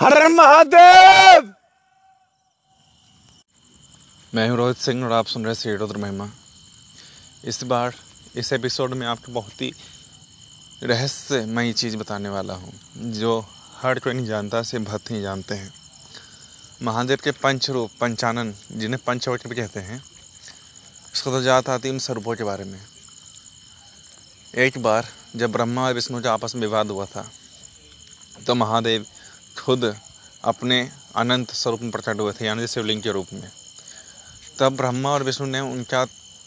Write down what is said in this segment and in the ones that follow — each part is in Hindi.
हर महादेव। मैं हूँ रोहित सिंह और आप सुन रहे श्री रुद्र महिमा। इस बार, इस एपिसोड में आपको बहुत ही रहस्यमयी चीज़ बताने वाला हूँ, जो हर कोई नहीं जानता, सिर्फ़ भक्त ही जानते हैं। महादेव के पंच रूप, पंचानन, जिन्हें पंचवट भी कहते हैं, उसको तो जात आती उन स्वरूपों के बारे में। एक बार, जब ब्रह्मा और विष्णु का आपस में विवाद हुआ था तो महादेव खुद अपने अनंत स्वरूप में प्रकट हुए थे, यानी शिवलिंग के रूप में। तब ब्रह्मा और विष्णु ने उनका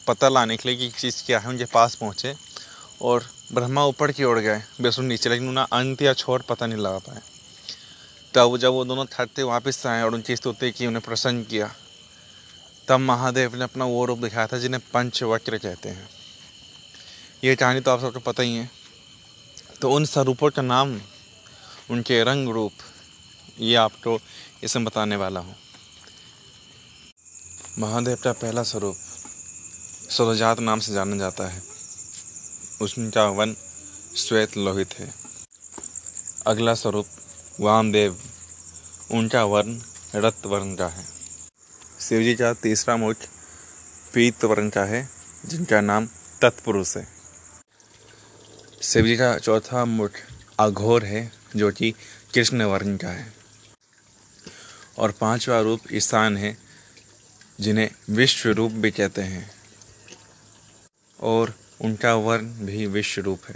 पता लाने के लिए कि चीज़ क्या है उनके पास पहुँचे, और ब्रह्मा ऊपर की ओर गए, विष्णु नीचे, लेकिन उन्हें अंत या छोर पता नहीं लगा पाए तब जब वो दोनों थकते वापस आए और उनकी स्तुति की, उन्हें प्रसन्न किया, तब महादेव ने अपना वो रूप दिखाया था जिन्हें पंचवक्र कहते हैं। ये कहानी तो आप सबको पता ही है। तो उन स्वरूपों का नाम उनके रंग रूप ये आपको इसमें बताने वाला हूँ। महादेव का पहला स्वरूप सुरजात नाम से जाना जाता है। उसका वन श्वेत लोहित है। अगला स्वरूप वामदेव, उनका वर्ण रक्त वर्ण का है। शिव जी का तीसरा मुख पीत वर्ण का है, जिनका नाम तत्पुरुष है। शिवजी का चौथा मुख अघोर है, जो कि कृष्ण वर्ण का है। और पांचवा रूप ईशान है, जिन्हें विश्व रूप भी कहते हैं। और उनका वर्ण भी विश्व रूप है।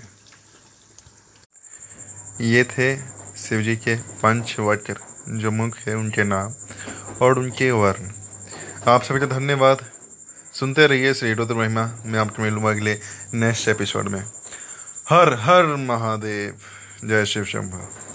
ये थे शिव जी के पंच वक्र, जो मुख है उनके नाम और उनके वर्ण। आप सभी का धन्यवाद। सुनते रहिए श्री रुद्र महिमा। मैं आपको मिलूँगा अगले नेक्स्ट एपिसोड में। हर हर महादेव। जय शिव शंभा।